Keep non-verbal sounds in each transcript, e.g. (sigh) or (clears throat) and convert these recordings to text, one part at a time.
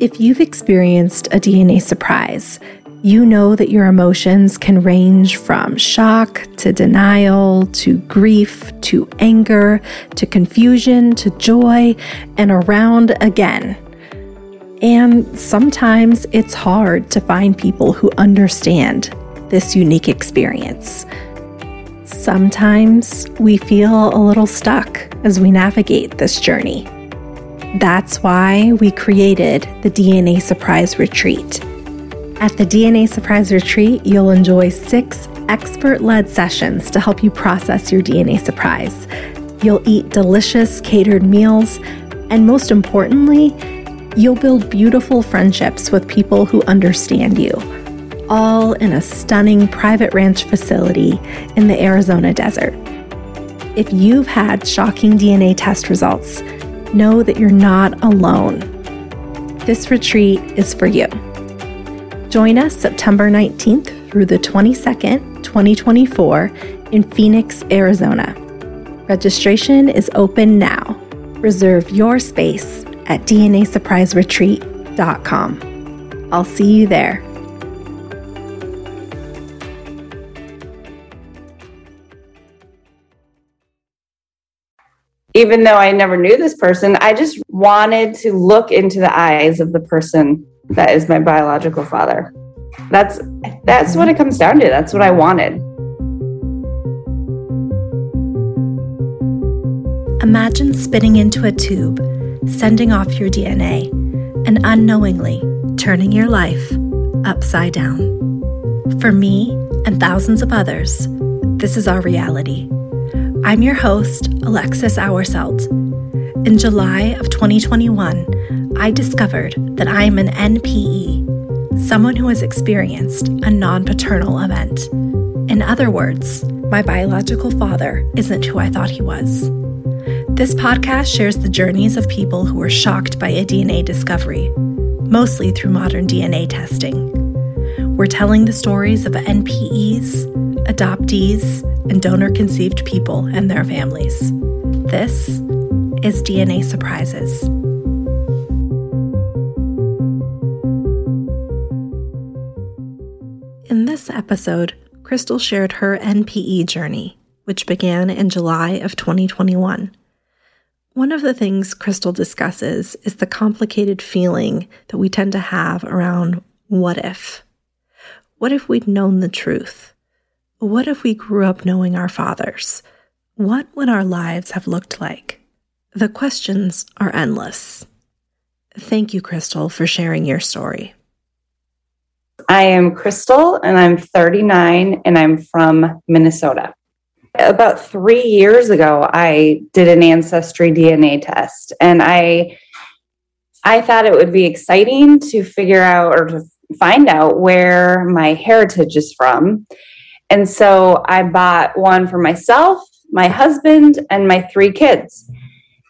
If you've experienced a DNA surprise, you know that your emotions can range from shock to denial to grief to anger to confusion to joy and around again. And sometimes it's hard to find people who understand this unique experience. Sometimes we feel a little stuck as we navigate this journey. That's why we created the DNA Surprise Retreat at the DNA Surprise Retreat, you'll enjoy six expert led sessions to help you process your DNA surprise. You'll eat delicious catered meals, and most importantly, you'll build beautiful friendships with people who understand you, all in a stunning private ranch facility in the Arizona desert. If you've had shocking DNA test results, know that you're not alone. This retreat is for you. Join us September 19th through the 22nd, 2024, in Phoenix, Arizona. Registration is open now. Reserve your space at DNASurpriseRetreat.com. I'll see you there. Even though I never knew this person, I just wanted to look into the eyes of the person that is my biological father. That's that's what it comes down to. That's what I wanted. Imagine spitting into a tube, sending off your DNA, and unknowingly turning your life upside down. For me and thousands of others, this is our reality. I'm your host, Alexis Auerselt. In July of 2021, I discovered that I am an NPE, someone who has experienced a non paternal event. In other words, my biological father isn't who I thought he was. This podcast shares the journeys of people who were shocked by a DNA discovery, mostly through modern DNA testing. We're telling the stories of NPEs, adoptees, and donor conceived people and their families. This is DNA Surprises. In this episode, Crystal shared her NPE journey, which began in July of 2021. One of the things Crystal discusses is the complicated feeling that we tend to have around what if? What if we'd known the truth? What if we grew up knowing our fathers? What would our lives have looked like? The questions are endless. Thank you, Crystal, for sharing your story. I am Crystal and I'm 39 and I'm from Minnesota. About three years ago, I did an ancestry DNA test and I I thought it would be exciting to figure out or to find out where my heritage is from. And so I bought one for myself, my husband, and my three kids.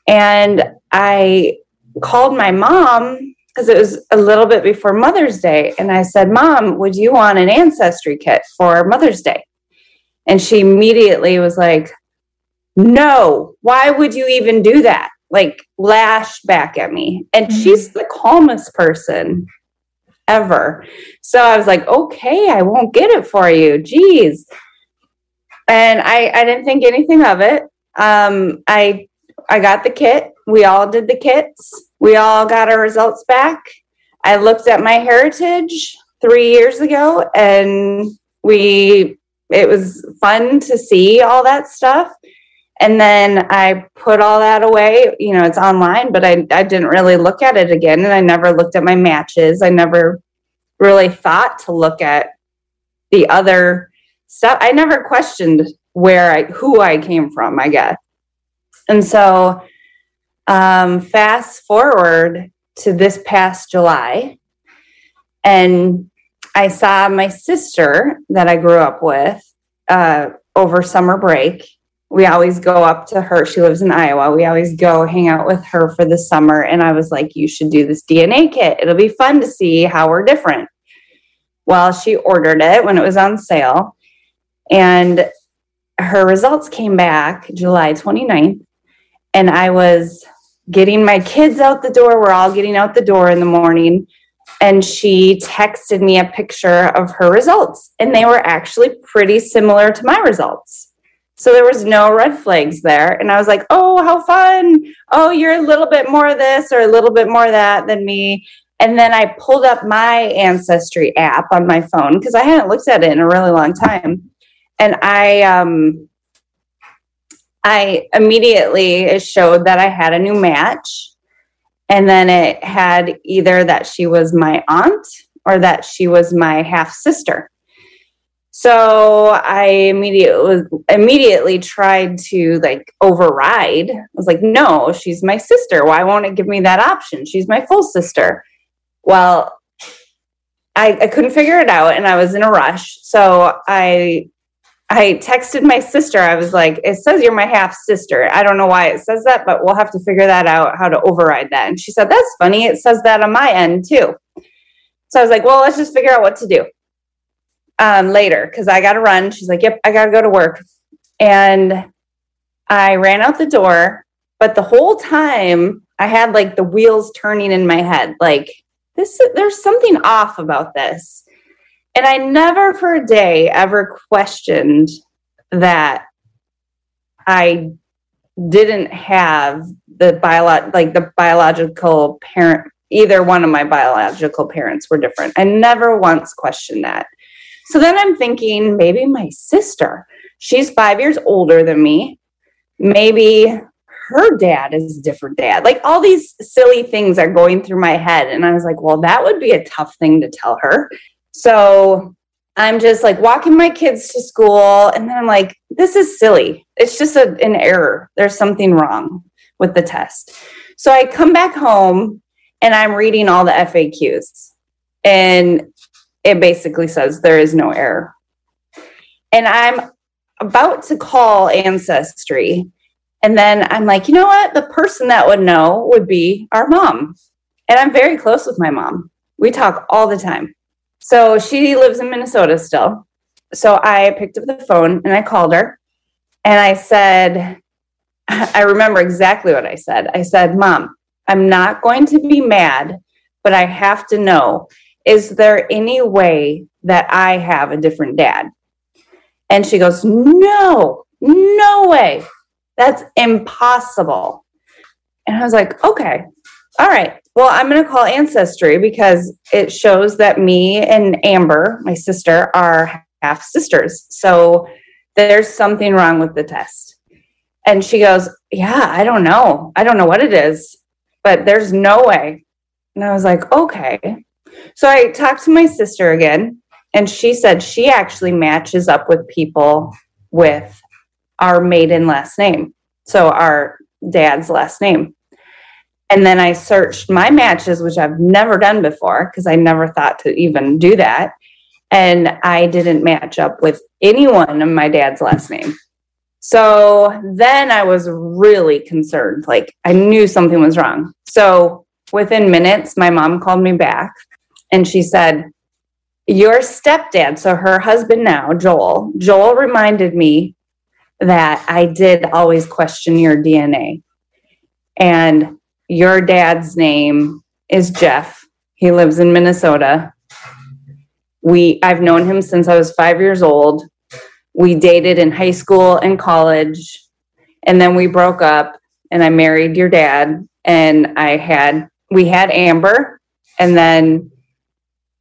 And I called my mom because it was a little bit before Mother's Day. And I said, Mom, would you want an ancestry kit for Mother's Day? And she immediately was like, No, why would you even do that? Like, lashed back at me. And mm-hmm. she's the calmest person ever. So I was like, Okay, I won't get it for you. Geez. And I, I didn't think anything of it. Um, I I got the kit. We all did the kits we all got our results back. I looked at my heritage three years ago and we, it was fun to see all that stuff. And then I put all that away. You know, it's online, but I, I didn't really look at it again. And I never looked at my matches. I never really thought to look at the other stuff. I never questioned where I, who I came from, I guess. And so um, fast forward to this past July, and I saw my sister that I grew up with uh, over summer break. We always go up to her. She lives in Iowa. We always go hang out with her for the summer. And I was like, you should do this DNA kit. It'll be fun to see how we're different. Well, she ordered it when it was on sale. And her results came back July 29th. And I was getting my kids out the door. We're all getting out the door in the morning. And she texted me a picture of her results, and they were actually pretty similar to my results. So there was no red flags there. And I was like, oh, how fun. Oh, you're a little bit more of this or a little bit more that than me. And then I pulled up my Ancestry app on my phone because I hadn't looked at it in a really long time. And I um I immediately showed that I had a new match. And then it had either that she was my aunt or that she was my half sister. So I immediately immediately tried to like override. I was like, no, she's my sister. Why won't it give me that option? She's my full sister. Well, I, I couldn't figure it out and I was in a rush. So I I texted my sister. I was like, it says you're my half sister. I don't know why it says that, but we'll have to figure that out how to override that. And she said, That's funny. It says that on my end too. So I was like, Well, let's just figure out what to do um, later because I got to run. She's like, Yep, I got to go to work. And I ran out the door. But the whole time I had like the wheels turning in my head like, this there's something off about this and i never for a day ever questioned that i didn't have the bio like the biological parent either one of my biological parents were different i never once questioned that so then i'm thinking maybe my sister she's five years older than me maybe her dad is a different dad. Like all these silly things are going through my head. And I was like, well, that would be a tough thing to tell her. So I'm just like walking my kids to school. And then I'm like, this is silly. It's just a, an error. There's something wrong with the test. So I come back home and I'm reading all the FAQs. And it basically says there is no error. And I'm about to call Ancestry and then I'm like, you know what? The person that would know would be our mom. And I'm very close with my mom. We talk all the time. So she lives in Minnesota still. So I picked up the phone and I called her and I said, (laughs) I remember exactly what I said. I said, Mom, I'm not going to be mad, but I have to know is there any way that I have a different dad? And she goes, No, no way. That's impossible. And I was like, okay, all right. Well, I'm going to call Ancestry because it shows that me and Amber, my sister, are half sisters. So there's something wrong with the test. And she goes, Yeah, I don't know. I don't know what it is, but there's no way. And I was like, Okay. So I talked to my sister again, and she said she actually matches up with people with our maiden last name. So our dad's last name. And then I searched my matches, which I've never done before because I never thought to even do that. And I didn't match up with anyone of my dad's last name. So then I was really concerned. Like I knew something was wrong. So within minutes, my mom called me back and she said, Your stepdad, so her husband now, Joel, Joel reminded me that I did always question your DNA. And your dad's name is Jeff. He lives in Minnesota. We I've known him since I was 5 years old. We dated in high school and college and then we broke up and I married your dad and I had we had Amber and then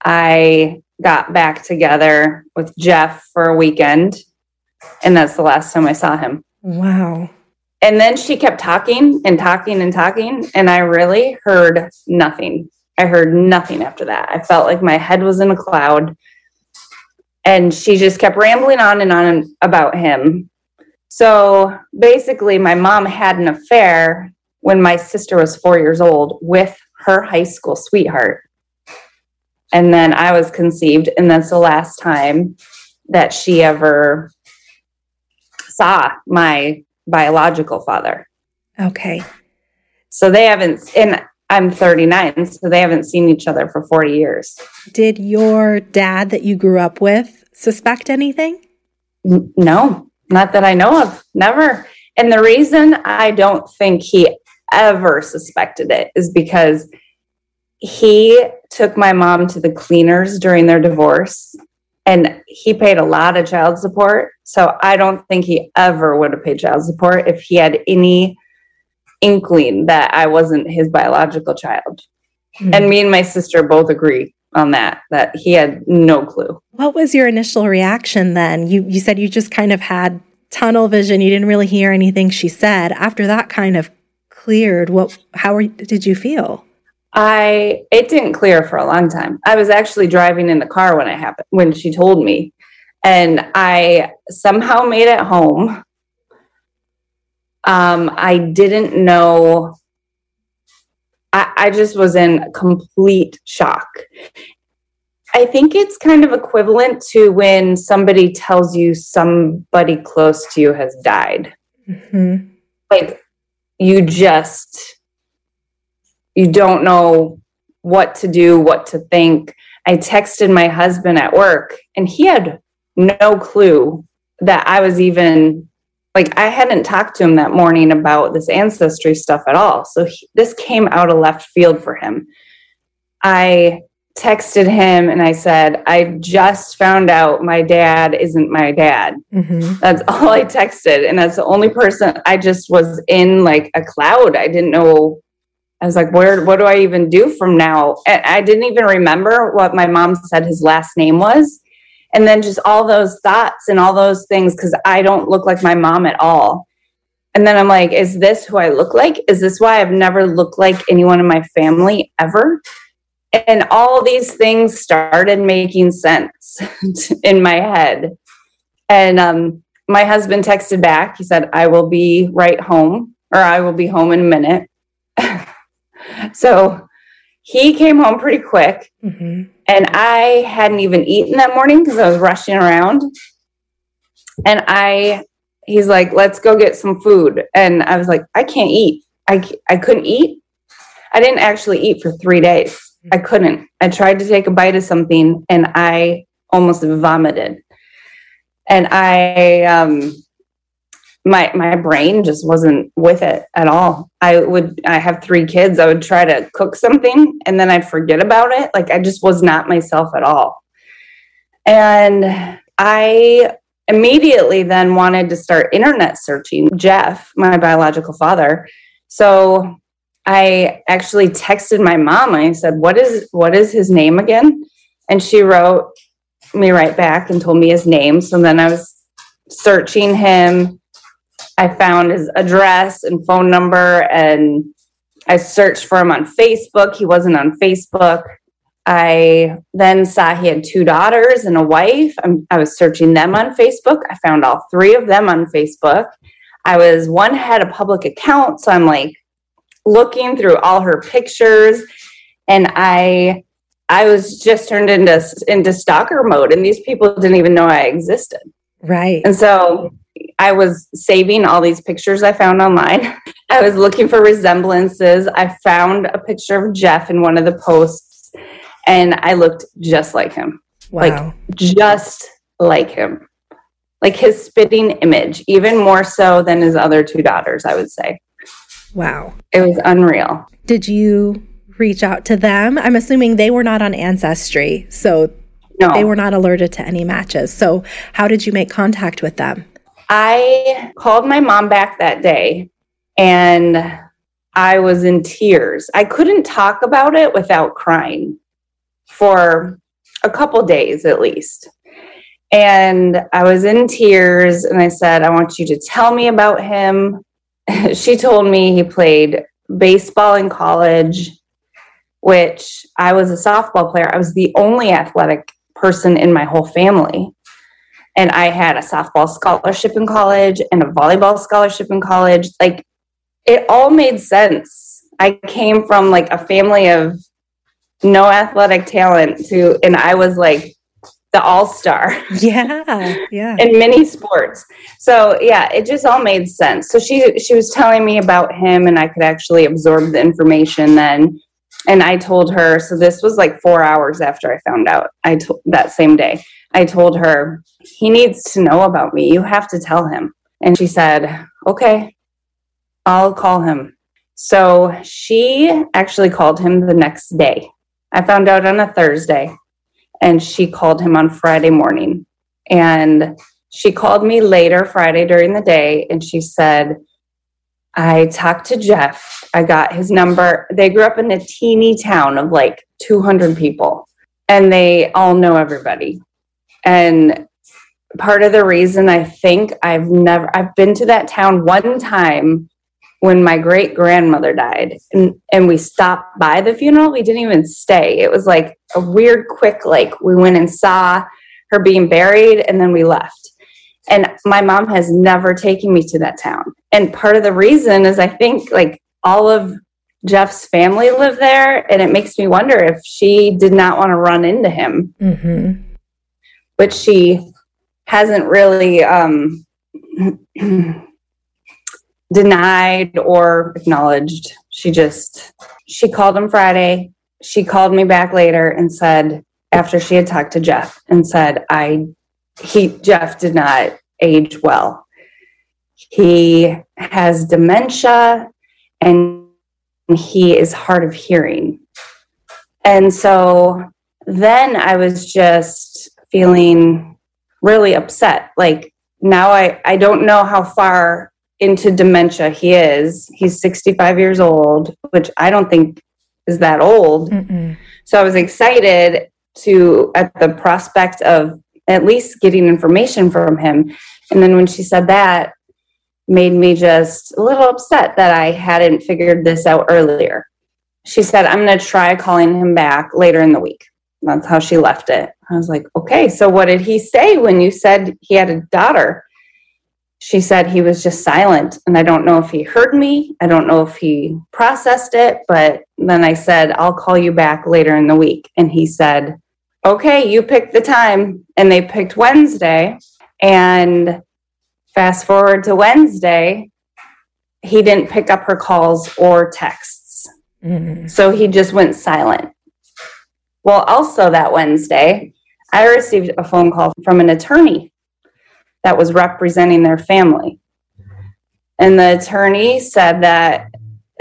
I got back together with Jeff for a weekend and that's the last time I saw him. Wow. And then she kept talking and talking and talking. And I really heard nothing. I heard nothing after that. I felt like my head was in a cloud. And she just kept rambling on and on about him. So basically, my mom had an affair when my sister was four years old with her high school sweetheart. And then I was conceived. And that's the last time that she ever saw my biological father. Okay. So they haven't, and I'm 39, so they haven't seen each other for 40 years. Did your dad that you grew up with suspect anything? No, not that I know of. Never. And the reason I don't think he ever suspected it is because he took my mom to the cleaners during their divorce and he paid a lot of child support. So I don't think he ever would have paid child support if he had any inkling that I wasn't his biological child. Mm-hmm. And me and my sister both agree on that that he had no clue. What was your initial reaction then? You you said you just kind of had tunnel vision. You didn't really hear anything she said. After that kind of cleared, what how were, did you feel? I it didn't clear for a long time. I was actually driving in the car when it happened when she told me and I somehow made it home. Um, I didn't know I, I just was in complete shock. I think it's kind of equivalent to when somebody tells you somebody close to you has died. Mm-hmm. Like you just you don't know what to do, what to think. I texted my husband at work and he had no clue that I was even like I hadn't talked to him that morning about this ancestry stuff at all. So he, this came out of left field for him. I texted him and I said, I just found out my dad isn't my dad. Mm-hmm. That's (laughs) all I texted. And that's the only person I just was in like a cloud. I didn't know. I was like, where, what do I even do from now? And I didn't even remember what my mom said his last name was and then just all those thoughts and all those things because I don't look like my mom at all. And then I'm like, is this who I look like? Is this why I've never looked like anyone in my family ever? And all these things started making sense (laughs) in my head. And um, my husband texted back. He said, I will be right home, or I will be home in a minute. (laughs) so he came home pretty quick. Mm-hmm. And I hadn't even eaten that morning because I was rushing around. And I, he's like, let's go get some food. And I was like, I can't eat. I, I couldn't eat. I didn't actually eat for three days. I couldn't. I tried to take a bite of something and I almost vomited. And I, um, my my brain just wasn't with it at all. I would I have three kids. I would try to cook something and then I'd forget about it. Like I just was not myself at all. And I immediately then wanted to start internet searching Jeff, my biological father. So I actually texted my mom I said, "What is what is his name again?" And she wrote me right back and told me his name. So then I was searching him I found his address and phone number and I searched for him on Facebook. He wasn't on Facebook. I then saw he had two daughters and a wife. I'm, i was searching them on Facebook. I found all three of them on Facebook. I was one had a public account, so I'm like looking through all her pictures, and I I was just turned into into stalker mode, and these people didn't even know I existed. Right. And so I was saving all these pictures I found online. (laughs) I was looking for resemblances. I found a picture of Jeff in one of the posts and I looked just like him. Wow. Like just like him. Like his spitting image, even more so than his other two daughters, I would say. Wow. It was unreal. Did you reach out to them? I'm assuming they were not on Ancestry, so no. they were not alerted to any matches. So, how did you make contact with them? I called my mom back that day and I was in tears. I couldn't talk about it without crying for a couple days at least. And I was in tears and I said, I want you to tell me about him. (laughs) she told me he played baseball in college, which I was a softball player. I was the only athletic person in my whole family and I had a softball scholarship in college and a volleyball scholarship in college. Like it all made sense. I came from like a family of no athletic talent to, and I was like the all star. (laughs) Yeah, yeah. in many sports. So yeah, it just all made sense. So she she was telling me about him, and I could actually absorb the information then. And I told her. So this was like four hours after I found out. I told that same day. I told her, he needs to know about me. You have to tell him. And she said, okay, I'll call him. So she actually called him the next day. I found out on a Thursday, and she called him on Friday morning. And she called me later Friday during the day, and she said, I talked to Jeff. I got his number. They grew up in a teeny town of like 200 people, and they all know everybody. And part of the reason I think I've never I've been to that town one time when my great grandmother died and, and we stopped by the funeral. We didn't even stay. It was like a weird quick like we went and saw her being buried and then we left. And my mom has never taken me to that town. And part of the reason is I think like all of Jeff's family lived there and it makes me wonder if she did not want to run into him. Mm-hmm. But she hasn't really um, (clears throat) denied or acknowledged. She just she called him Friday. She called me back later and said after she had talked to Jeff and said I he Jeff did not age well. He has dementia and he is hard of hearing. And so then I was just feeling really upset. Like now I, I don't know how far into dementia he is. He's 65 years old, which I don't think is that old. Mm-mm. So I was excited to at the prospect of at least getting information from him. And then when she said that, made me just a little upset that I hadn't figured this out earlier. She said, I'm going to try calling him back later in the week. That's how she left it. I was like, okay, so what did he say when you said he had a daughter? She said he was just silent. And I don't know if he heard me. I don't know if he processed it. But then I said, I'll call you back later in the week. And he said, okay, you picked the time. And they picked Wednesday. And fast forward to Wednesday, he didn't pick up her calls or texts. Mm-hmm. So he just went silent. Well, also that Wednesday, I received a phone call from an attorney that was representing their family. And the attorney said that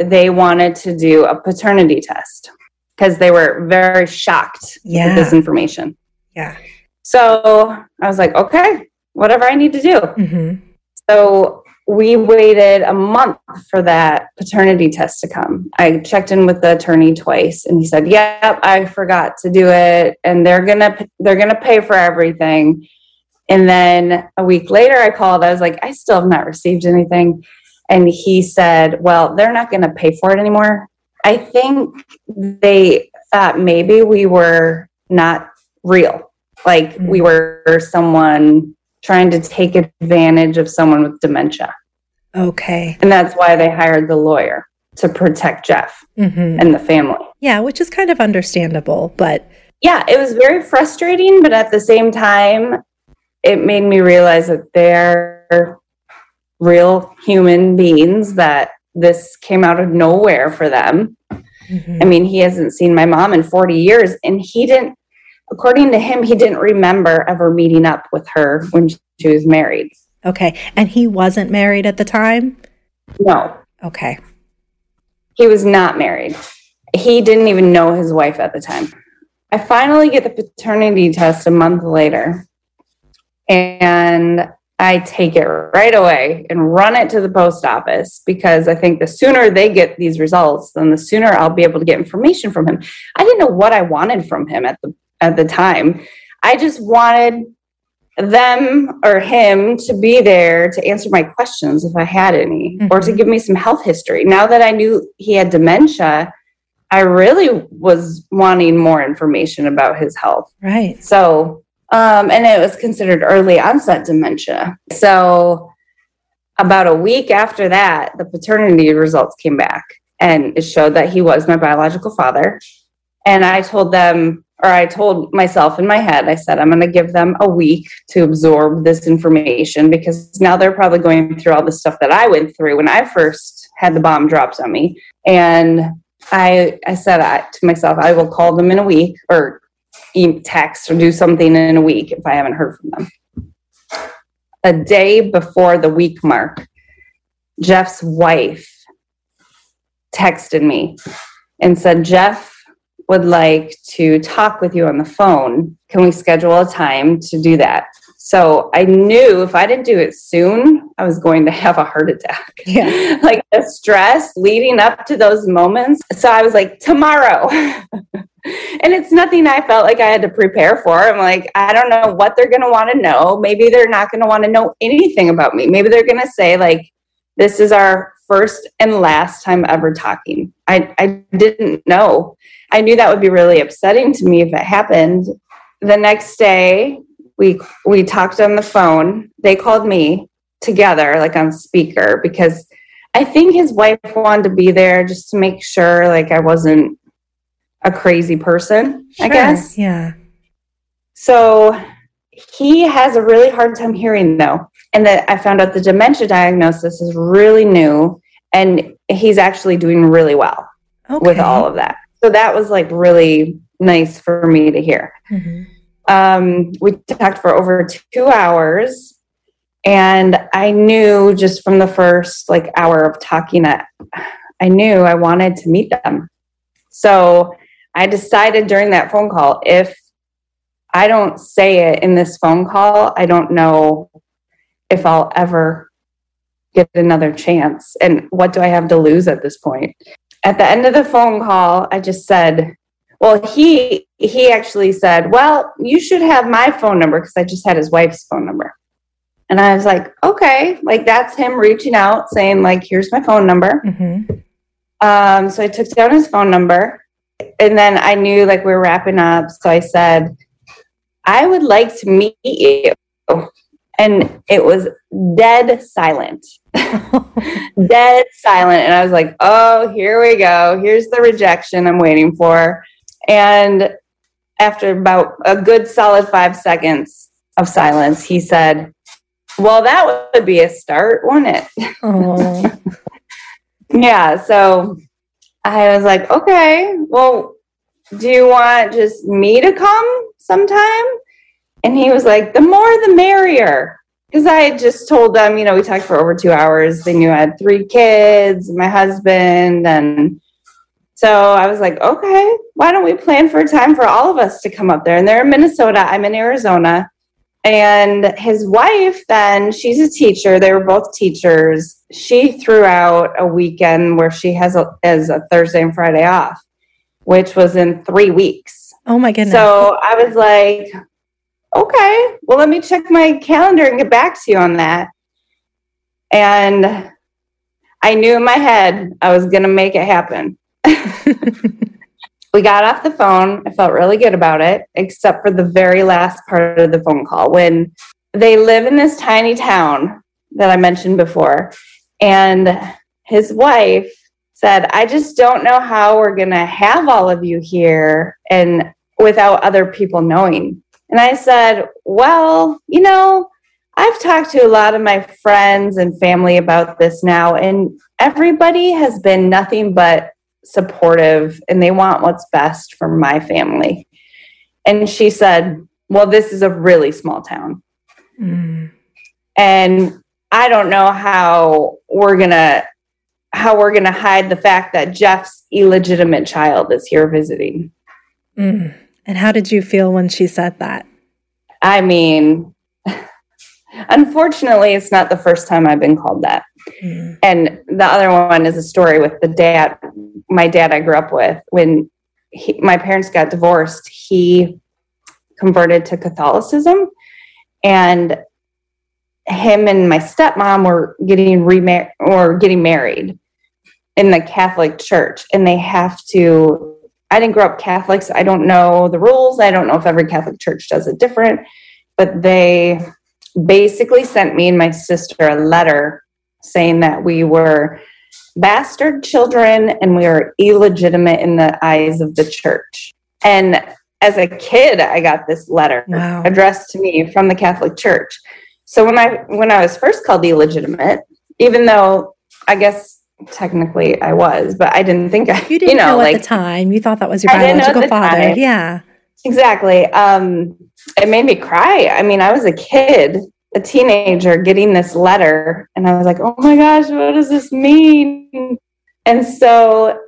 they wanted to do a paternity test because they were very shocked yeah. with this information. Yeah. So I was like, okay, whatever I need to do. Mm-hmm. So we waited a month for that paternity test to come. I checked in with the attorney twice and he said, "Yep, I forgot to do it and they're going to they're going to pay for everything." And then a week later I called. I was like, "I still have not received anything." And he said, "Well, they're not going to pay for it anymore." I think they thought maybe we were not real. Like mm-hmm. we were someone trying to take advantage of someone with dementia. Okay. And that's why they hired the lawyer to protect Jeff mm-hmm. and the family. Yeah, which is kind of understandable, but. Yeah, it was very frustrating, but at the same time, it made me realize that they're real human beings, that this came out of nowhere for them. Mm-hmm. I mean, he hasn't seen my mom in 40 years, and he didn't according to him, he didn't remember ever meeting up with her when she was married. Okay. And he wasn't married at the time? No. Okay. He was not married. He didn't even know his wife at the time. I finally get the paternity test a month later. And I take it right away and run it to the post office because I think the sooner they get these results, then the sooner I'll be able to get information from him. I didn't know what I wanted from him at the at the time. I just wanted them or him to be there to answer my questions if I had any, mm-hmm. or to mm-hmm. give me some health history. Now that I knew he had dementia, I really was wanting more information about his health. Right. So, um, and it was considered early onset dementia. So, about a week after that, the paternity results came back and it showed that he was my biological father. And I told them or I told myself in my head, I said, I'm going to give them a week to absorb this information because now they're probably going through all the stuff that I went through when I first had the bomb dropped on me. And I, I said to myself, I will call them in a week or text or do something in a week if I haven't heard from them. A day before the week mark, Jeff's wife texted me and said, Jeff would like to talk with you on the phone. Can we schedule a time to do that? So I knew if I didn't do it soon, I was going to have a heart attack. Yeah. (laughs) like the stress leading up to those moments. So I was like, tomorrow. (laughs) and it's nothing I felt like I had to prepare for. I'm like, I don't know what they're going to want to know. Maybe they're not going to want to know anything about me. Maybe they're going to say, like, this is our first and last time ever talking. I, I didn't know. I knew that would be really upsetting to me if it happened. The next day, we we talked on the phone. They called me together, like on speaker, because I think his wife wanted to be there just to make sure, like I wasn't a crazy person. Sure, I guess. Yeah. So he has a really hard time hearing though, and that I found out the dementia diagnosis is really new, and he's actually doing really well Okay. with all of that. So that was like really nice for me to hear. Mhm. Um, we talked for over two hours, and I knew just from the first like hour of talking that I knew I wanted to meet them. So I decided during that phone call if I don't say it in this phone call, I don't know if I'll ever get another chance. And what do I have to lose at this point? At the end of the phone call, I just said, well, he he actually said, "Well, you should have my phone number because I just had his wife's phone number." And I was like, "Okay, like that's him reaching out saying like, here's my phone number." Mhm. Um, so I took down his phone number, and then I knew like we were wrapping up, so I said, "I would like to meet you," and it was dead silent (laughs) dead silent. And I was like, oh, here we go. Here's the rejection I'm waiting for. And after about a good solid five seconds of silence, he said, well, that would be a start, wouldn't it? oh. (laughs) yeah. So I was like, okay, well, do you want just me to come sometime? And he was like, the more the merrier. Because I had just told them, you know, we talked for over two hours. They knew I had three kids, my husband. And so I was like, okay, why don't we plan for a time for all of us to come up there? And they're in Minnesota, I'm in Arizona. And his wife, then, she's a teacher. They were both teachers. She threw out a weekend where she has a, has a Thursday and Friday off, which was in three weeks. Oh my goodness. So I was like, okay, well, let me check my calendar and get back to you on that. And I knew in my head I was going to make it happen. (laughs) we got off the phone. I felt really good about it, except for the very last part of the phone call when they live in this tiny town that I mentioned before. And his wife said, I just don't know how we're going to have all of you here and without other people knowing. And I said, Well, you know, I've talked to a lot of my friends and family about this now, and everybody has been nothing but supportive and they want what's best for my family. And she said, Well, this is a really small town. Mm. And I don't know how we're going to how we're going to hide the fact that Jeff's illegitimate child is here visiting. Mm. And how did you feel when she said that? I mean, unfortunately, it's not the first time I've been called that. Mm. And the other one is a story with the dad, my dad I grew up with. When he, my parents got divorced, he converted to Catholicism. And him and my stepmom were getting remarried or getting married in the Catholic Church. And they have to, I didn't grow up Catholic, so I don't know the rules. I don't know if every Catholic church does it different, but they basically sent me and my sister a letter saying that we were bastard children and we were illegitimate in the eyes of the church. And as a kid, I got this letter Wow. addressed to me from the Catholic Church. So when I when I was first called illegitimate, even though I guess technically I was, but I didn't think I You (laughs) didn't know, know, like at the time. You thought that was your I didn't know at biological the father. time. Yeah. Exactly. Um, it made me cry. I mean, I was a kid, a teenager, getting this letter, and I was like, "Oh my gosh, what does this mean?" And so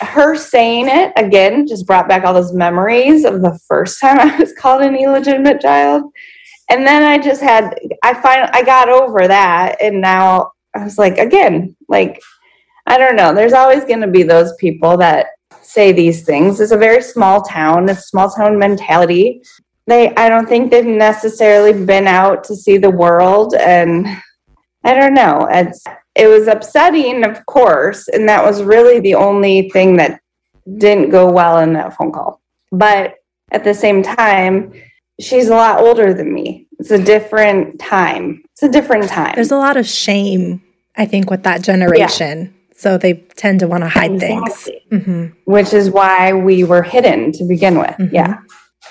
her saying it again just brought back all those memories of the first time (laughs) I was called an illegitimate child. And then I just had I find I got over that and now I was like again, like I don't know, there's always going to be those people that say these things. It's a very small town, it's small town mentality. They I don't think they've necessarily been out to see the world and I don't know. It's it was upsetting, of course, and that was really the only thing that didn't go well in that phone call. But at the same time, she's a lot older than me. It's a different time. It's a different time. There's a lot of shame, I think, with that generation. Yeah. So they tend to want to hide exactly. things. Mm-hmm. Which is why we were hidden to begin with. Mm-hmm. Yeah.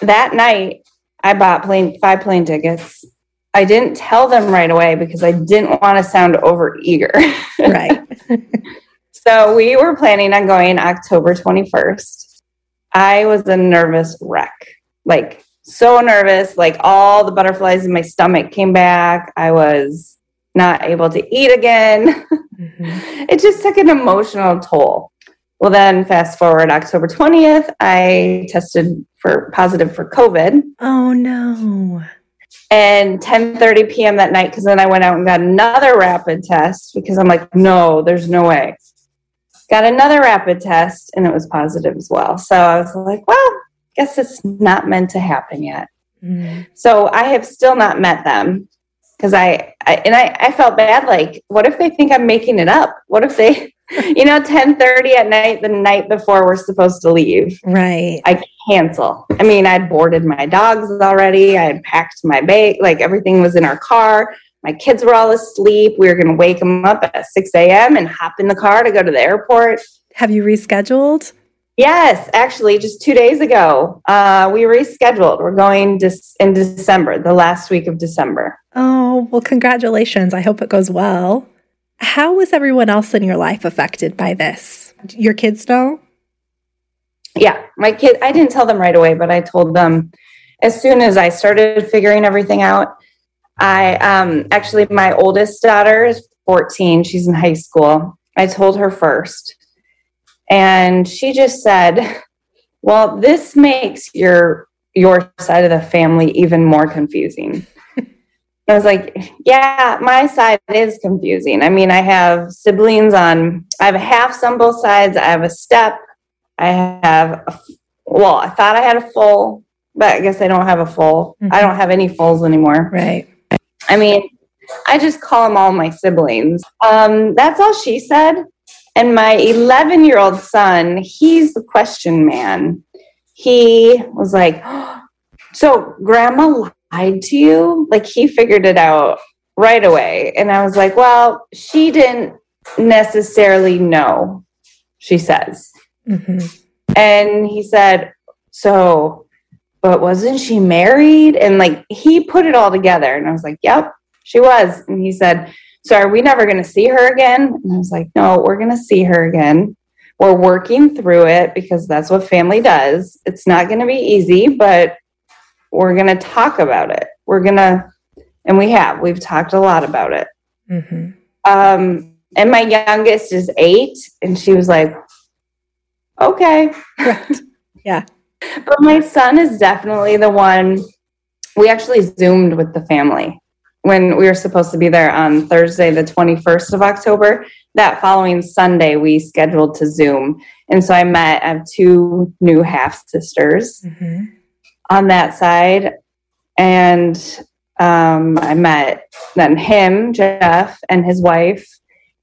That night, I bought plane five plane tickets I didn't tell them right away because I didn't want to sound over eager. right. (laughs) so we were planning on going October 21st. I was a nervous wreck. Like so nervous, like all the butterflies in my stomach came back. I was not able to eat again. Mm-hmm. It just took an emotional toll. Well, then fast forward October 20th, I tested for positive for COVID. Oh no and 10:30 p.m. that night because then I went out and got another rapid test because I'm like, no, there's no way. Got another rapid test and it was positive as well. So I was like, well, guess it's not meant to happen yet. Mm. So I have still not met them because I, I, and I, I felt bad. Like, what if they think I'm making it up? What if they (laughs) you know, 10 30 at night, the night before we're supposed to leave. Right. I cancel. I mean, I'd boarded my dogs already. I had packed my bag, like everything was in our car. My kids were all asleep. We were going to wake them up at 6 a.m. and hop in the car to go to the airport. Have you rescheduled? Yes, actually, just two days ago, uh, we rescheduled. We're going to, in December, the last week of December. Oh, well, congratulations. I hope it goes well. How was everyone else in your life affected by this? Your kids know? Yeah, my kid, I didn't tell them right away, but I told them as soon as I started figuring everything out. I um, actually, my oldest daughter is 14, she's in high school. I told her first, and she just said, Well, this makes your your side of the family even more confusing. I was like, yeah, my side is confusing. I mean, I have siblings on, I have a half on both sides. I have a step. I have, a, well, I thought I had a full, but I guess I don't have a full. Mm-hmm. I don't have any fulls anymore. Right. I mean, I just call them all my siblings. Um, that's all she said. And my 11 year old son, he's the question man. He was like, oh, (gasps) so grandma to you? Like he figured it out right away. And I was like, well, she didn't necessarily know, she says. Mm-hmm. And he said, so, but wasn't she married? And like he put it all together. And I was like, yep, she was. And he said, so are we never going to see her again? And I was like, no, we're going to see her again. We're working through it because that's what family does. It's not going to be easy, but we're going to talk about it. We're going to, and we have, we've talked a lot about it. Mm-hmm. Um, and my youngest is eight, and she was like, okay. Right. Yeah. but my son is definitely the one. We actually Zoomed with the family when we were supposed to be there on Thursday, the 21st of October. That following Sunday, we scheduled to Zoom. And so I met, I have two new half sisters. Mm-hmm on that side. And um, I met then him, Jeff, and his wife.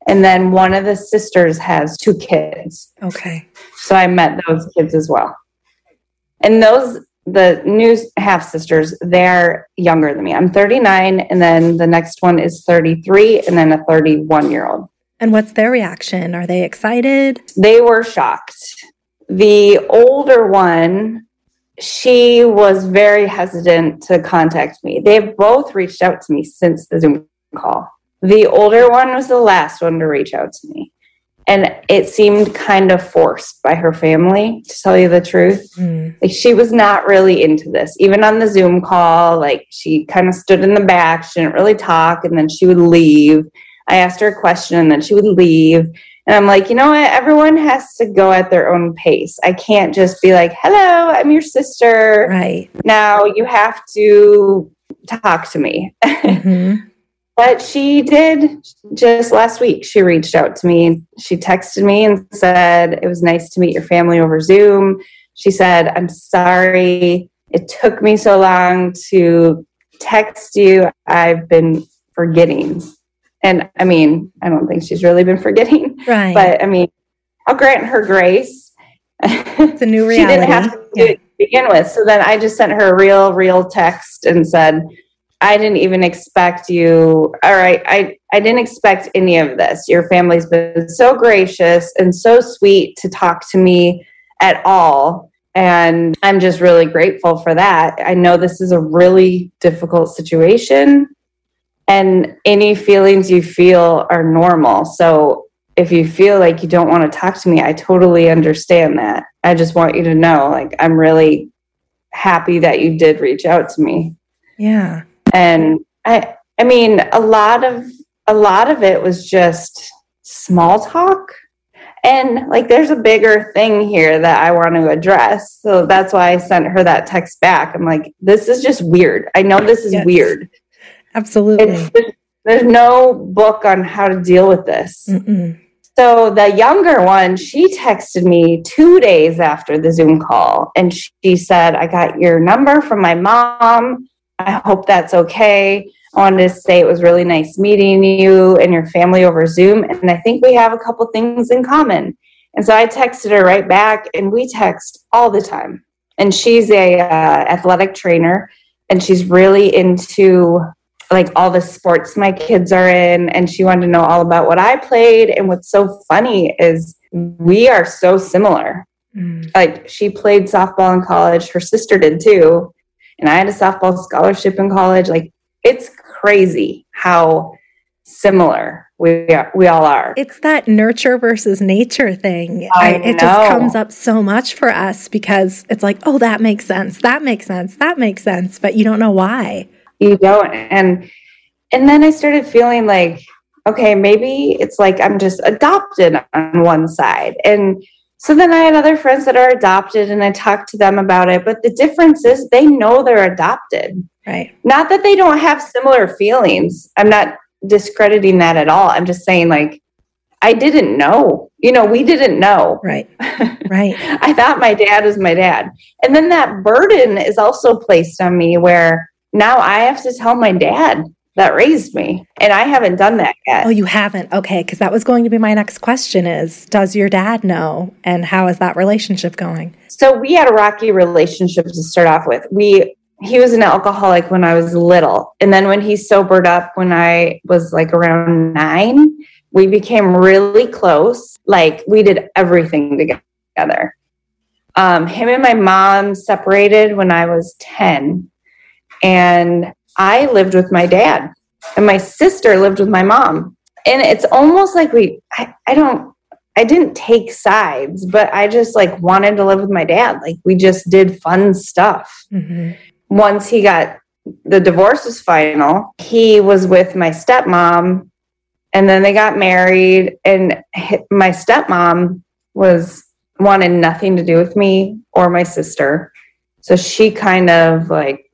And then one of the sisters has two kids. Okay. So I met those kids as well. And those, the new half sisters, they're younger than me. I'm 39, and then the next one is 33, and then a 31 year old. And what's their reaction? Are they excited? They were shocked. The older one she was very hesitant to contact me. They've both reached out to me since the Zoom call. The older one was the last one to reach out to me. And it seemed kind of forced by her family, to tell you the truth. Mm. Like she was not really into this. Even on the Zoom call, like she kind of stood in the back. She didn't really talk, and then she would leave. I asked her a question, and then she would leave. And I'm like, you know what? Everyone has to go at their own pace. I can't just be like, hello, I'm your sister. Right. Now you have to talk to me. (laughs) Mm-hmm. but she did just last week. She reached out to me. She texted me and said, it was nice to meet your family over Zoom. She said, I'm sorry it took me so long to text you. I've been forgetting. And I mean, I don't think she's really been forgetting. Right. But I mean, I'll grant her grace. It's a new reality. (laughs) she didn't have to yeah. begin with. So then I just sent her a real, real text and said, I didn't even expect you. All right. I, I didn't expect any of this. Your family's been so gracious and so sweet to talk to me at all. And I'm just really grateful for that. I know this is a really difficult situation, and any feelings you feel are normal. So if you feel like you don't want to talk to me, I totally understand that. I just want you to know like I'm really happy that you did reach out to me. Yeah. And I I mean a lot of a lot of it was just small talk and like, there's a bigger thing here that I want to address. So that's why I sent her that text back. I'm like, this is just weird. I know this is yes, weird. Absolutely. There's, there's, no book on how to deal with this. Mm-mm. So the younger one, she texted me two days after the Zoom call and she said, I got your number from my mom. I hope that's okay. I wanted to say it was really nice meeting you and your family over Zoom. And I think we have a couple things in common. And so I texted her right back, and we text all the time. And she's a uh, athletic trainer, and she's really into like all the sports my kids are in. And she wanted to know all about what I played. And what's so funny is we are so similar. Mm. Like she played softball in college, her sister did too. And I had a softball scholarship in college. Like it's crazy how similar we are, we all are. It's that nurture versus nature thing. I, I it just comes up so much for us because it's like, oh, that makes sense. That makes sense. That makes sense, but you don't know why. You don't. And and then I started feeling like, okay, maybe it's like I'm just adopted on one side. And so then I had other friends that are adopted and I talked to them about it. But the difference is they know they're adopted. Right. Not that they don't have similar feelings. I'm not discrediting that at all. I'm just saying, like, I didn't know. You know, we didn't know. Right. (laughs) Right. I thought my dad was my dad. And then that burden is also placed on me where now I have to tell my dad that raised me and i haven't done that yet. Oh you haven't? Okay because that was going to be my next question is does your dad know and how is that relationship going? So we had a rocky relationship to start off with. We he was an alcoholic when i was little and then when he sobered up when i was like around nine we became really close. Like we did everything together. Um, him and my mom separated when i was 10 and I lived with my dad and my sister lived with my mom. And it's almost like we, I, I don't, I didn't take sides, but I just like wanted to live with my dad. Like we just did fun stuff. Mm-hmm. Once he got, the divorce was final, he was with my stepmom and then they got married and my stepmom was wanted nothing to do with me or my sister. So she kind of like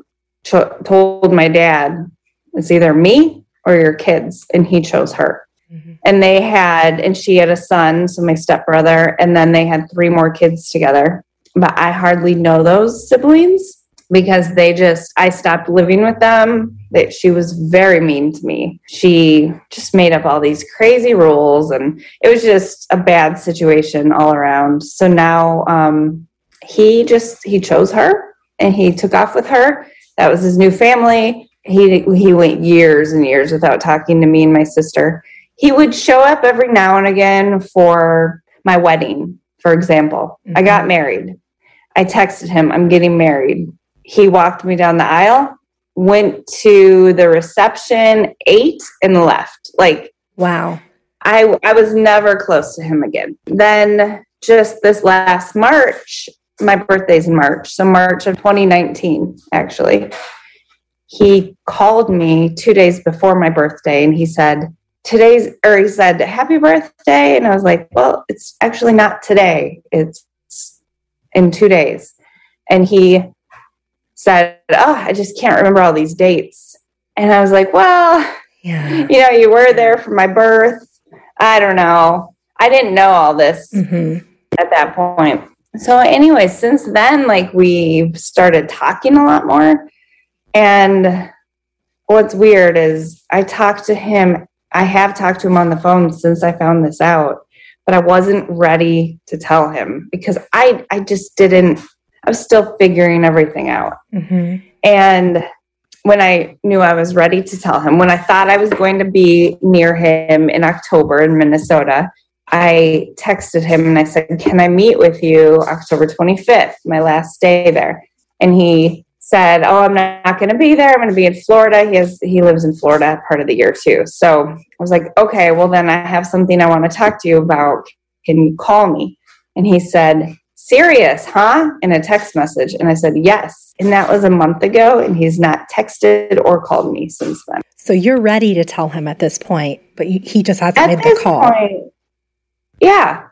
cho- told my dad it's either me or your kids, and he chose her. Mm-hmm. And they had, and she had a son, so my stepbrother, and then they had three more kids together. But I hardly know those siblings because they just, I stopped living with them. That she was very mean to me. She just made up all these crazy rules, and it was just a bad situation all around. So now um, he just he chose her and he took off with her that was his new family. He he went years and years without talking to me and my sister. He would show up every now and again for my wedding, for example. Mm-hmm. I got mm-hmm. married. I texted him, I'm getting married. He walked me down the aisle, went to the reception, ate, and left. Like, wow. I I was never close to him again. Then just this last March, my birthday's in March, so March of 2019, actually. He called me two days before my birthday and he said, today's, or he said, happy birthday. And I was like, well, it's actually not today. It's in two days. And he said, oh, I just can't remember all these dates. And I was like, well, yeah. you know, you were there for my birth. I don't know. I didn't know all this mm-hmm. at that point. So, anyway, since then, like we've started talking a lot more. And what's weird is I talked to him, I have talked to him on the phone since I found this out, but I wasn't ready to tell him because I, I just didn't, I was still figuring everything out. Mm-hmm. And when I knew I was ready to tell him, when I thought I was going to be near him in October in Minnesota, I texted him and I said, Can I meet with you October 25th, my last day there? And he said, Oh, I'm not going to be there. I'm going to be in Florida. He has, he lives in Florida part of the year too. So I was like, Okay, well, then I have something I want to talk to you about. Can you call me? And he said, Serious, huh? In a text message. And I said, Yes. And that was a month ago. And he's not texted or called me since then. So you're ready to tell him at this point, but he just hasn't at made the call. Point, yeah.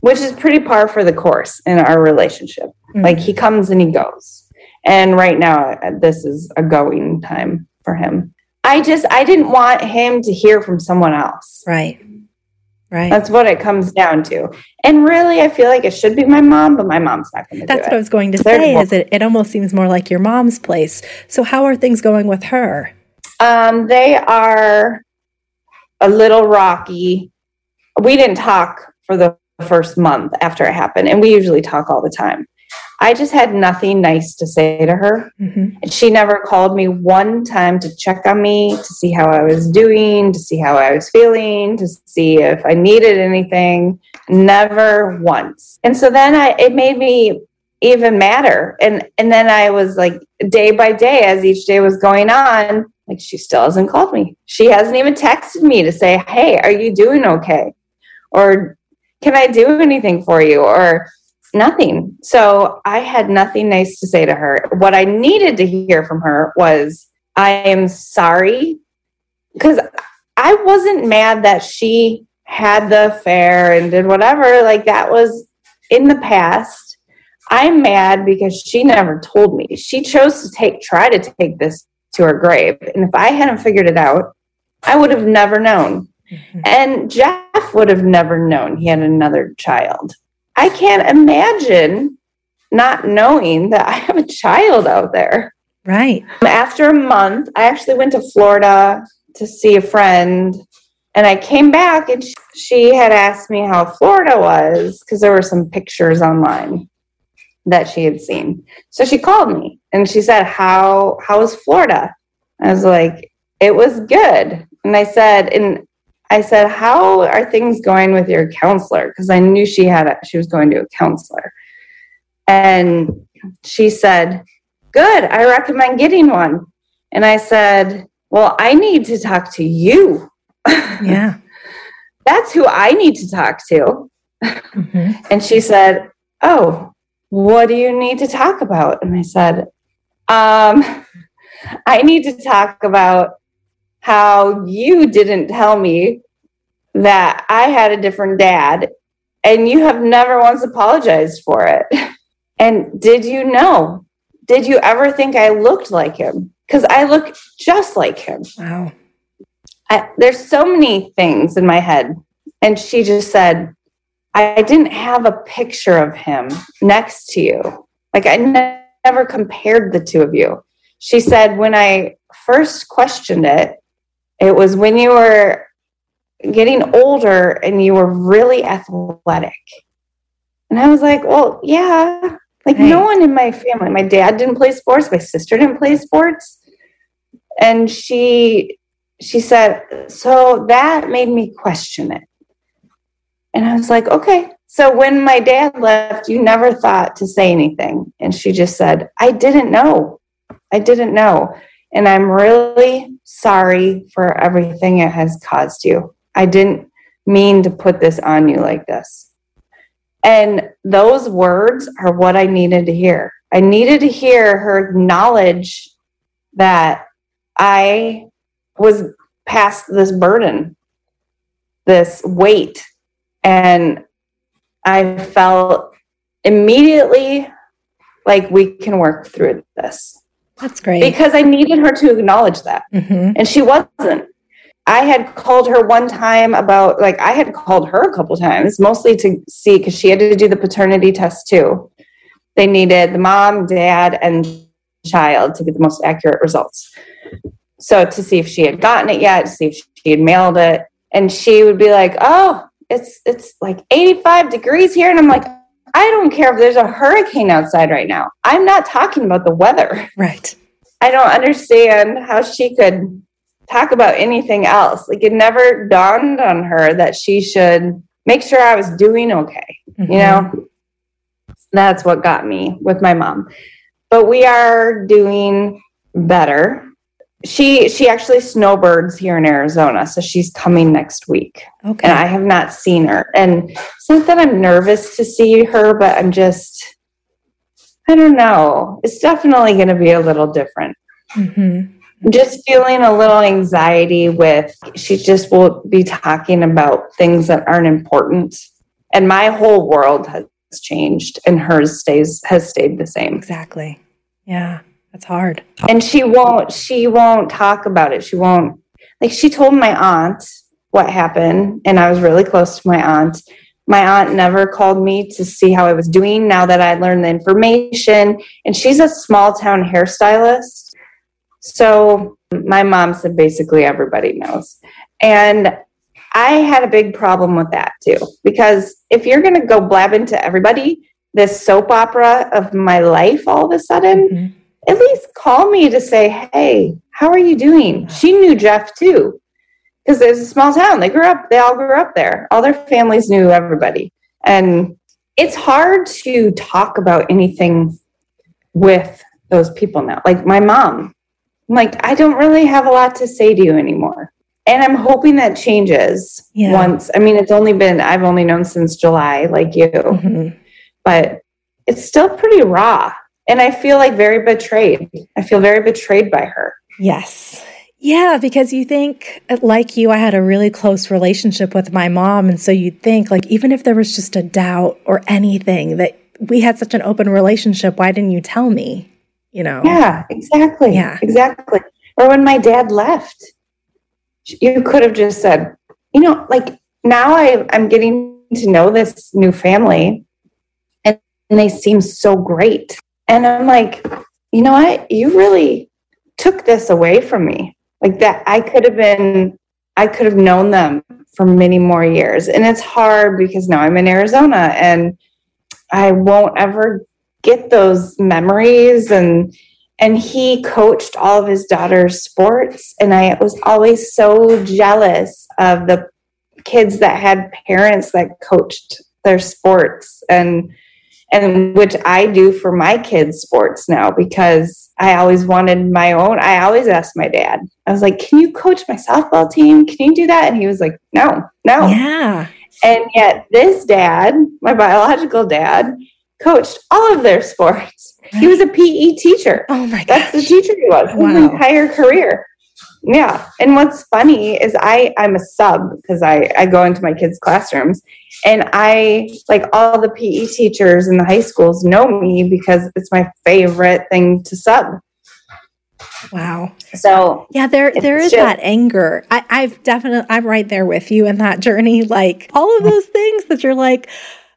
Which is pretty par for the course in our relationship. Mm-hmm. Like he comes and he goes. And right now, uh, this is a going time for him. I just, I didn't want him to hear from someone else. Right. Right. That's what it comes down to. And really, I feel like it should be my mom, but my mom's not going to That's what I was going to say. Is it? It almost seems more like your mom's place. So, how are things going with her? Um, they are a little rocky we didn't talk for the first month after it happened, and we usually talk all the time. I just had nothing nice to say to her. Mm-hmm. And she never called me one time to check on me, to see how I was doing, to see how I was feeling, to see if I needed anything. Never once. And so then I it made me even madder. And and then I was like day by day as each day was going on, like she still hasn't called me. She hasn't even texted me to say, "Hey, are you doing okay?" Or can I do anything for you? Or nothing. So I had nothing nice to say to her. What I needed to hear from her was, I am sorry. Because I wasn't mad that she had the affair and did whatever. Like that was in the past. I'm mad because she never told me. She chose to take, try to take this to her grave. And if I hadn't figured it out, I would have never known. Mm-hmm. And Jeff would have never known he had another child. I can't imagine not knowing that I have a child out there. Right. After a month, I actually went to Florida to see a friend. And I came back and she had asked me how Florida was because there were some pictures online that she had seen. So she called me and she said, How how was Florida? I was like, It was good. And I said, and I said, "How are things going with your counselor?" Because I knew she had a, she was going to a counselor, and she said, "Good. I recommend getting one." And I said, "Well, I need to talk to you." (laughs) Yeah, that's who I need to talk to. Mm-hmm. (laughs) And she said, "Oh, what do you need to talk about?" And I said, um, (laughs) "I need to talk about." How you didn't tell me that I had a different dad and you have never once apologized for it. (laughs) And did you know? Did you ever think I looked like him? Because I look just like him. Wow. I, there's so many things in my head. And she just said, I didn't have a picture of him next to you. Like I ne- never compared the two of you. She said, when I first questioned it, it was when you were getting older and you were really athletic. And I was like, well, yeah. Like right. no one in my family, my dad didn't play sports, my sister didn't play sports. And she she said, so that made me question it. And I was like, okay. So when my dad left, you never thought to say anything. And she just said, I didn't know. I didn't know. And I'm really sorry for everything it has caused you. I didn't mean to put this on you like this. And those words are what I needed to hear. I needed to hear her acknowledge that I was past this burden, this weight. And I felt immediately like we can work through this. That's great. Because I needed her to acknowledge that. Mm-hmm. And she wasn't. I had called her one time about, like, I had called her a couple times, mostly to see because she had to do the paternity test too. They needed the mom, dad, and child to get the most accurate results. So to see if she had gotten it yet, see if she had mailed it, and she would be like, "Oh, it's it's like 85 degrees here," and I'm like, "I don't care if there's a hurricane outside right now. I'm not talking about the weather." Right. (laughs) I don't understand how she could talk about anything else. Like it never dawned on her that she should make sure I was doing okay. Mm-hmm. You know, that's what got me with my mom. But we are doing better. She she actually snowbirds here in Arizona, so she's coming next week. Okay. And I have not seen her. And it's not that I'm nervous to see her, but I'm just I don't know. It's definitely going to be a little different mm-hmm. just feeling a little anxiety with she just will be talking about things that aren't important and my whole world has changed and hers stays has stayed the same Exactly. Yeah. That's hard. and she won't she won't talk about it she won't like she told my aunt what happened and i was really close to my aunt my aunt never called me to see how i was doing now that i learned the information and she's a small town hairstylist so my mom said basically everybody knows and i had a big problem with that too because if you're going to go blabbing to everybody this soap opera of my life all of a sudden Mhm. At least call me to say, hey, how are you doing? She knew Jeff too, because there's a small town. They grew up, they all grew up there. All their families knew everybody. And it's hard to talk about anything with those people now. Like my mom, I'm like, I don't really have a lot to say to you anymore. And I'm hoping that changes Yeah. once. I mean, it's only been, I've only known since July, like you Mhm. but it's still pretty raw. And I feel like very betrayed. I feel very betrayed by her. Yes. Yeah, because you think, like you, I had a really close relationship with my mom. And so you'd think, like, even if there was just a doubt or anything, that we had such an open relationship, why didn't you tell me? You know? Yeah, exactly. Yeah. Exactly. Or when my dad left, you could have just said, you know, like now I, I'm getting to know this new family and, and they seem so great. And I'm like, you know what? You really took this away from me. Like that, I could have been, I could have known them for many more years. And it's hard because now I'm in Arizona and I won't ever get those memories and and he coached all of his daughter's sports and i was always so jealous of the kids that had parents that coached their sports and and which i do for my kids sports now because i always wanted my own i always asked my dad i was like can you coach my softball team can you do that and he was like no no Yeah. and yet, this dad, my biological dad, coached all of their sports. He was a PE teacher. Oh my That's the teacher he was his entire career. Yeah. And what's funny is I I'm a sub because I I go into my kids' classrooms and I like all the PE teachers in the high schools know me because it's my favorite thing to sub. Wow. So Yeah, there there is just- that anger. I, I've definitely I'm right there with you in that journey. Like all of those things that you're like,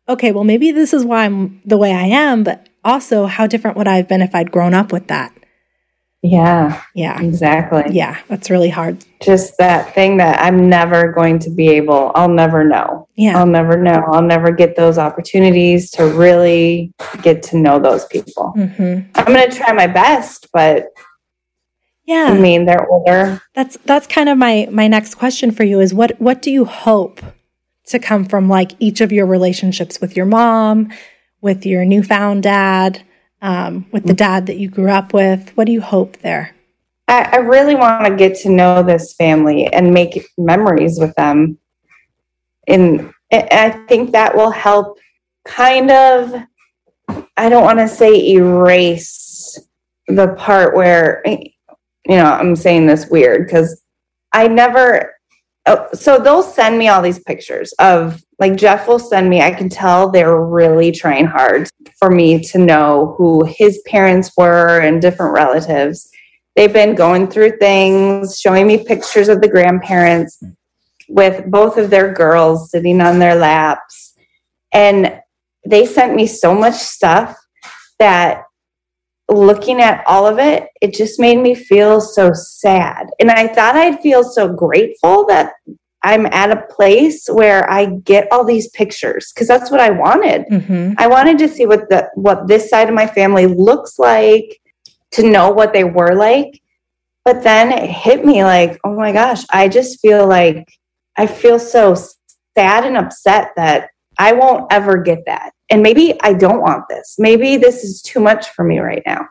okay, well maybe this is why I'm the way I am, but also how different would I have been if I'd grown up with that? Yeah, Yeah. exactly. Yeah, that's really hard. Just that thing that I'm never going to be able, I'll never know. Yeah. I'll never know. I'll never get those opportunities to really get to know those people. hmm I'm going to try my best, but Yeah. I mean, they're older. That's that's kind of my my next question for you is what what do you hope to come from like each of your relationships with your mom, with your newfound dad, um, with the dad that you grew up with? What do you hope there? I, I really want to get to know this family and make memories with them. And and I think that will help kind of, I don't want to say erase the part where, you know, I'm saying this weird because I never, oh, so they'll send me all these pictures of like Jeff will send me, I can tell they're really trying hard for me to know who his parents were and different relatives. They've been going through things, showing me pictures of the grandparents with both of their girls sitting on their laps. And they sent me so much stuff that looking at all of it, it just made me feel so sad. And I thought I'd feel so grateful that I'm at a place where I get all these pictures because that's what I wanted. Mm-hmm. I wanted to see what the what this side of my family looks like, to know what they were like. But then it hit me like, oh my gosh, I just feel like I feel so sad and upset that I won't ever get that. And maybe I don't want this. Maybe this is too much for me right now.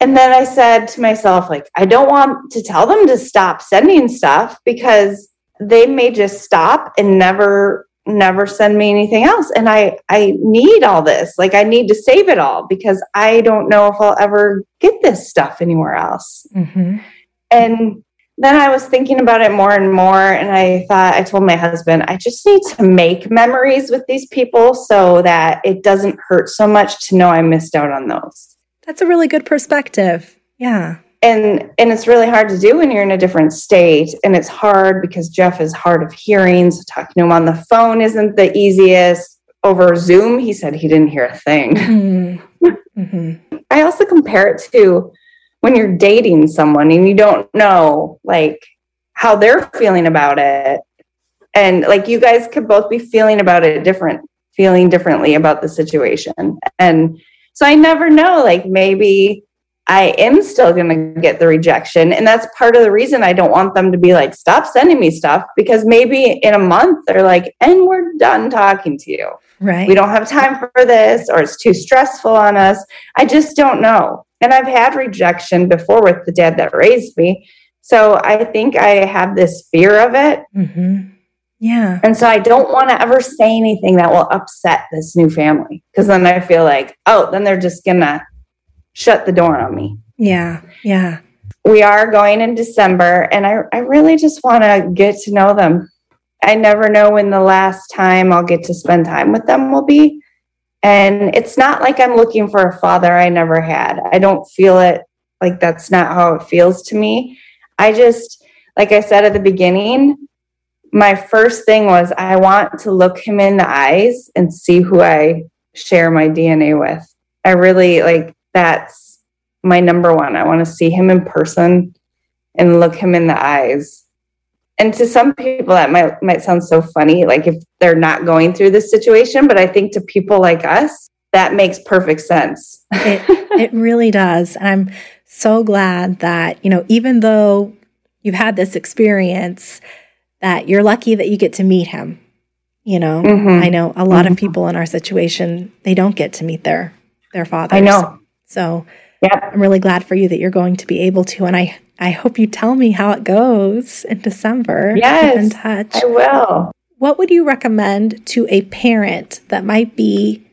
And then I said to myself, like, I don't want to tell them to stop sending stuff because they may just stop and never never send me anything else and i i need all this like i need to save it all because i don't know if i'll ever get this stuff anywhere else mm-hmm. and then i was thinking about it more and more and i thought i told my husband i just need to make memories with these people so that it doesn't hurt so much to know i missed out on those. That's a really good perspective. Yeah. And and it's really hard to do when you're in a different state and it's hard because jeff is hard of hearing so talking to him on the phone isn't the easiest. Over zoom he said he didn't hear a thing. Mm-hmm. mm-hmm. (laughs) i also compare it to when you're dating someone and you don't know like how they're feeling about it and like you guys could both be feeling about it different feeling differently about the situation and so i never know like maybe I am still going to get the rejection. And that's part of the reason I don't want them to be like, stop sending me stuff because maybe in a month they're like, and we're done talking to you. Right. We don't have time for this or it's too stressful on us. I just don't know. And I've had rejection before with the dad that raised me. So I think I have this fear of it. Mm-hmm. Yeah. And so I don't want to ever say anything that will upset this new family because then I feel like, oh, then they're just going to shut the door on me. Yeah. Yeah. We are going in December and I, I really just want to get to know them. I never know when the last time I'll get to spend time with them will be. And it's not like I'm looking for a father I never had. I don't feel it like that's not how it feels to me. I just, like I said at the beginning, my first thing was I want to look him in the eyes and see who I share my DNA with. I really like that's my number one. I want to see him in person and look him in the eyes. And to some people that might might sound so funny, like if they're not going through this situation, but I think to people like us, that makes perfect sense. it, it (laughs) really does. And I'm so glad that, you know, even though you've had this experience, that you're lucky that you get to meet him. You know, mm-hmm. I know a lot mm-hmm. of people in our situation, they don't get to meet their their fathers. I know. So yeah. I'm really glad for you that you're going to be able to. And I, I hope you tell me how it goes in December. Yes. in touch. I will. What would you recommend to a parent that might be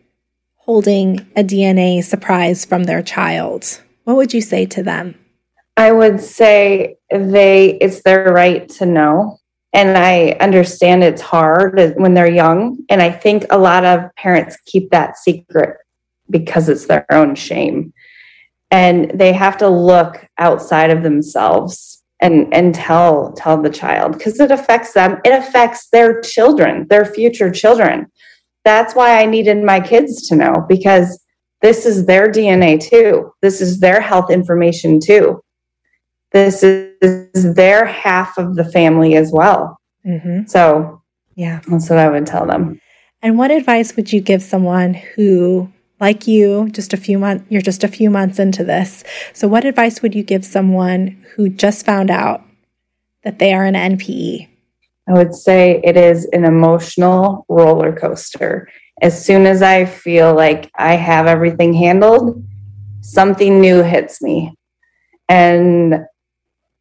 holding a DNA surprise from their child? What would you say to them? I would say they it's their right to know. And I understand it's hard when they're young. And I think a lot of parents keep that secret because it's their own shame. And they have to look outside of themselves and and tell tell the child because it affects them. It affects their children, their future children. That's why I needed my kids to know because this is their DNA too. This is their health information too. This is their half of the family as well. Mm-hmm. So, yeah, that's what I would tell them. And what advice would you give someone who like you, just a few months, you're just a few months into this. So, what advice would you give someone who just found out that they are an NPE? I would say it is an emotional roller coaster. As soon as I feel like I have everything handled, something new hits me. And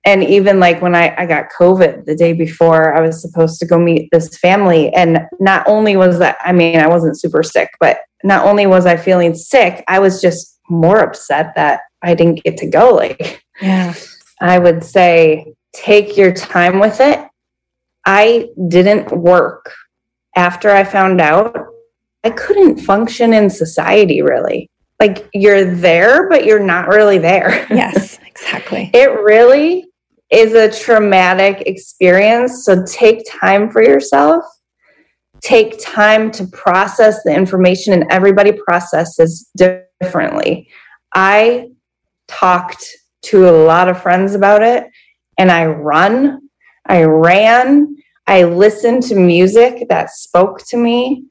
and even like when I, I got COVID the day before I was supposed to go meet this family. And not only was that, I mean, I wasn't super sick, but not only was I feeling sick, I was just more upset that I didn't get to go. Like, yeah, I would say take your time with it. I didn't work after I found out. I couldn't function in society really. Like you're there, but you're not really there. Yes, (laughs) exactly. it really is a traumatic experience. So take time for yourself. Take time to process the information, and everybody processes differently. I talked to a lot of friends about it, and I run, I ran, I listened to music that spoke to me.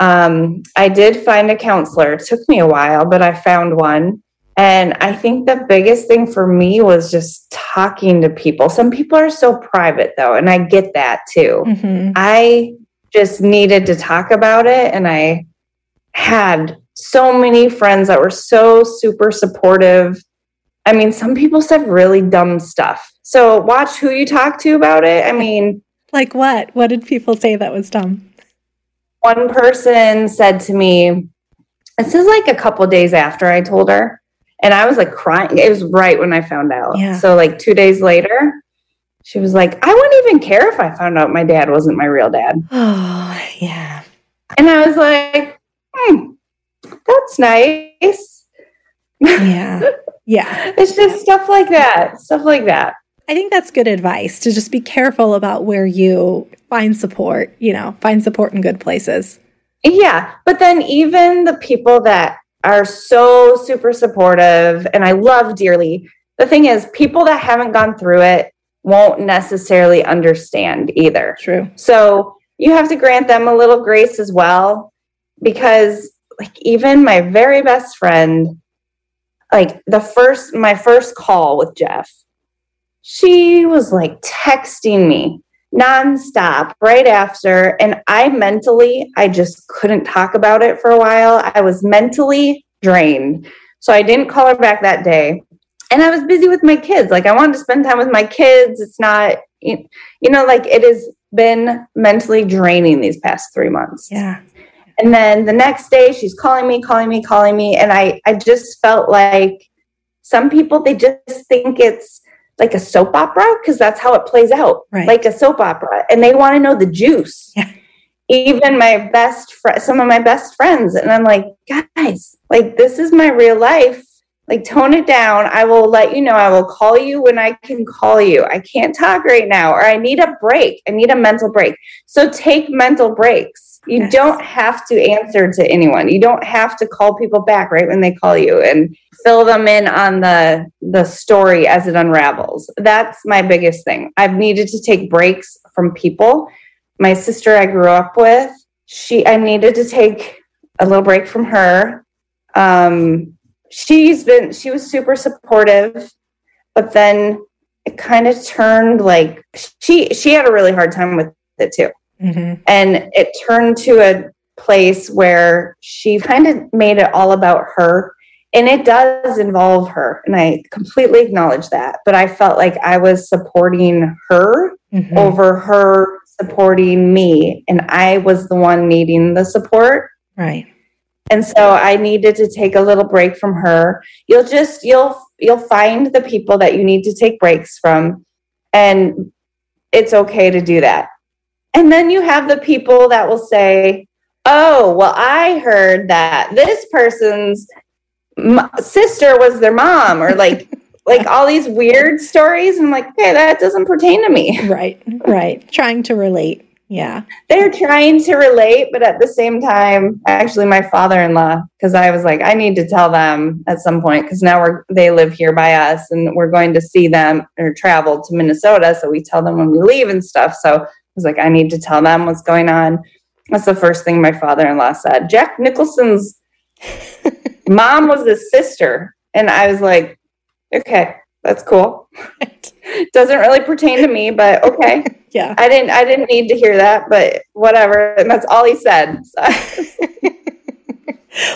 Um, I did find a counselor. It took me a while, but I found one. And I think the biggest thing for me was just talking to people. Some people are so private, though, and I get that too. Mm-hmm. I just needed to talk about it. And I had so many friends that were so super supportive. I mean, some people said really dumb stuff. So watch who you talk to about it. I mean, (laughs) like what? What did people say that was dumb? One person said to me, this is like a couple days after I told her and I was like crying. It was right when I found out. Yeah. So like two days later, she was like, I wouldn't even care if I found out my dad wasn't my real dad. (sighs) Oh, yeah. And I was like, hmm, that's nice. Yeah. Yeah. (laughs) it's just stuff like that. Stuff like that. I think that's good advice to just be careful about where you find support, you know, find support in good places. Yeah. But then even the people that are so super supportive and I love dearly. The thing is, people that haven't gone through it won't necessarily understand either. True. So you have to grant them a little grace as well because like even my very best friend like the first my first call with Jeff she was like texting me nonstop right after. And I mentally, I just couldn't talk about it for a while. I was mentally drained. So I didn't call her back that day. And I was busy with my kids. Like I wanted to spend time with my kids. It's not, you know, like it has been mentally draining these past three months. Yeah. And then the next day she's calling me, calling me, calling me. And I, I just felt like some people, they just think it's, like a soap opera because that's how it plays out. Right. like a soap opera and they want to know the juice. (laughs) Yeah. even my best friend some of my best friends and i'm like guys like this is my real life. Like tone it down. I will let you know. I will call you when i can call you. I can't talk right now or i need a break. I need a mental break. So take mental breaks you yes. don't have to answer to anyone. You don't have to call people back right when they call you and fill them in on the the story as it unravels. That's my biggest thing. I've needed to take breaks from people. My sister i grew up with she i needed to take a little break from her. Um she's been she was super supportive but then it kind of turned like she she had a really hard time with it too mm-hmm. and it turned to a place where she kind of made it all about her. And it does involve her and i completely acknowledge that. But i felt like i was supporting her mm-hmm. over her supporting me and i was the one needing the support. Right. And so i needed to take a little break from her. You'll just you'll you'll find the people that you need to take breaks from and it's okay to do that and then you have the people that will say oh well i heard that this person's sister was their mom or like (laughs) like all these weird stories and I'm like okay that doesn't pertain to me right right trying to relate yeah. They're trying to relate, but at the same time, actually my father-in-law because I was like I need to tell them at some point cuz now we're they live here by us and we're going to see them or travel to Minnesota so we tell them when we leave and stuff. So was like I need to tell them what's going on. That's the first thing my father-in-law said. Jack Nicholson's (laughs) mom was his sister and I was like okay, that's cool. (laughs) Doesn't really pertain to me, but okay. (laughs) yeah. I didn't I didn't need to hear that, but whatever. And that's all he said. So.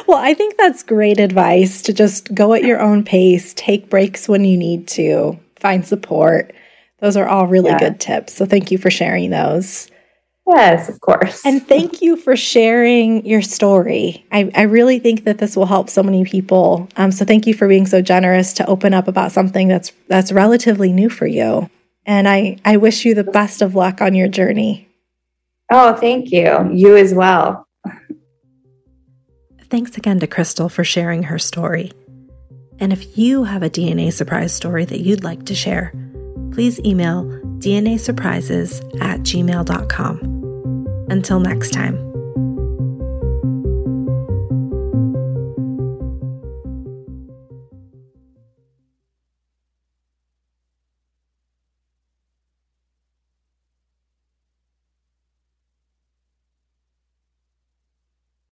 well, I think that's great advice to just go at your own pace, take breaks when you need to, find support. Those are all really yeah. good tips. So thank you for sharing those. Yes, of course. And thank you for sharing your story. I, I really think that this will help so many people. Um, so thank you for being so generous to open up about something that's that's relatively new for you. And I, I wish you the best of luck on your journey. Oh, thank you. You as well. Thanks again to Crystal for sharing her story. And if you have a DNA surprise story that you'd like to share, please email dnasurprises at gmail.com. Until next time.